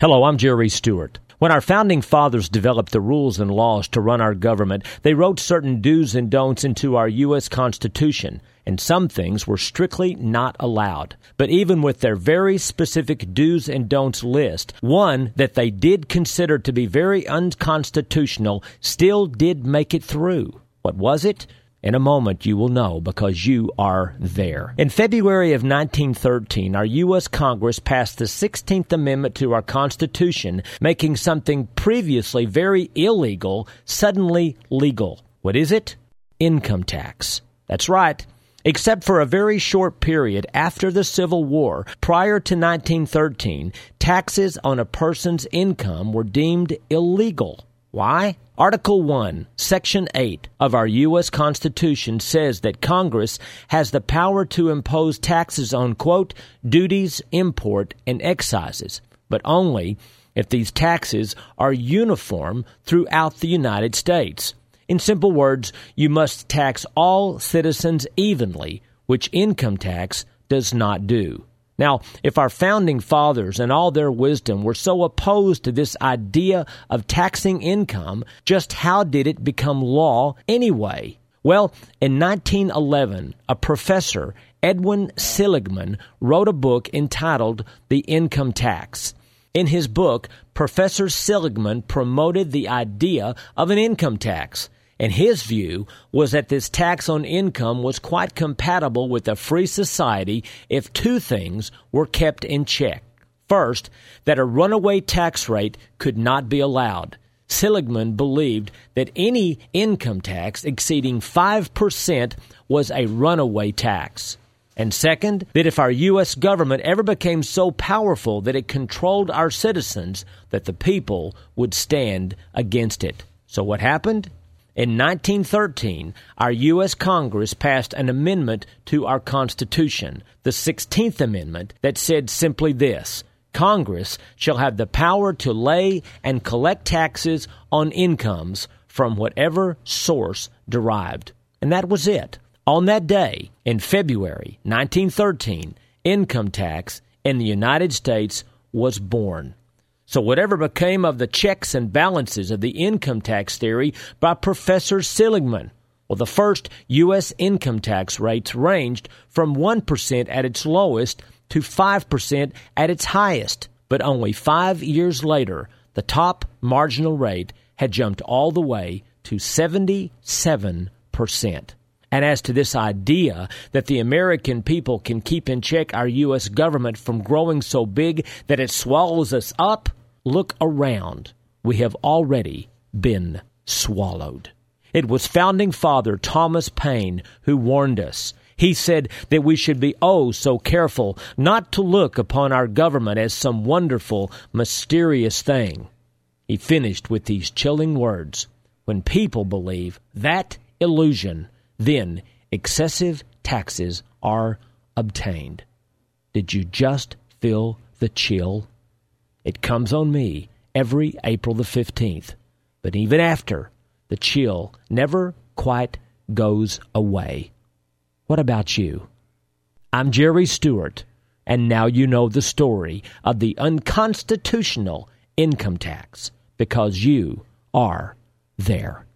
Hello, I'm Jerry Stewart. When our founding fathers developed the rules and laws to run our government, they wrote certain do's and don'ts into our U.S. Constitution, and some things were strictly not allowed. But even with their very specific do's and don'ts list, one that they did consider to be very unconstitutional still did make it through. What was it? In a moment, you will know because you are there. In February of 1913, our U.S. Congress passed the 16th Amendment to our Constitution, making something previously very illegal suddenly legal. What is it? Income tax. That's right. Except for a very short period after the Civil War, prior to 1913, taxes on a person's income were deemed illegal. Why? Article 1, Section 8 of our U.S. Constitution says that Congress has the power to impose taxes on, quote, duties, import, and excises, but only if these taxes are uniform throughout the United States. In simple words, you must tax all citizens evenly, which income tax does not do. Now, if our founding fathers and all their wisdom were so opposed to this idea of taxing income, just how did it become law anyway? Well, in 1911, a professor, Edwin Seligman, wrote a book entitled The Income Tax. In his book, Professor Seligman promoted the idea of an income tax. And his view was that this tax on income was quite compatible with a free society if two things were kept in check. First, that a runaway tax rate could not be allowed. Seligman believed that any income tax exceeding 5% was a runaway tax. And second, that if our U.S. government ever became so powerful that it controlled our citizens, that the people would stand against it. So what happened? In 1913, our U.S. Congress passed an amendment to our Constitution, the 16th Amendment, that said simply this Congress shall have the power to lay and collect taxes on incomes from whatever source derived. And that was it. On that day, in February 1913, income tax in the United States was born. So, whatever became of the checks and balances of the income tax theory by Professor Seligman? Well, the first U.S. income tax rates ranged from 1% at its lowest to 5% at its highest. But only five years later, the top marginal rate had jumped all the way to 77%. And as to this idea that the American people can keep in check our U.S. government from growing so big that it swallows us up, look around. We have already been swallowed. It was founding father Thomas Paine who warned us. He said that we should be oh so careful not to look upon our government as some wonderful, mysterious thing. He finished with these chilling words When people believe that illusion, then excessive taxes are obtained. Did you just feel the chill? It comes on me every April the 15th. But even after, the chill never quite goes away. What about you? I'm Jerry Stewart, and now you know the story of the unconstitutional income tax because you are there.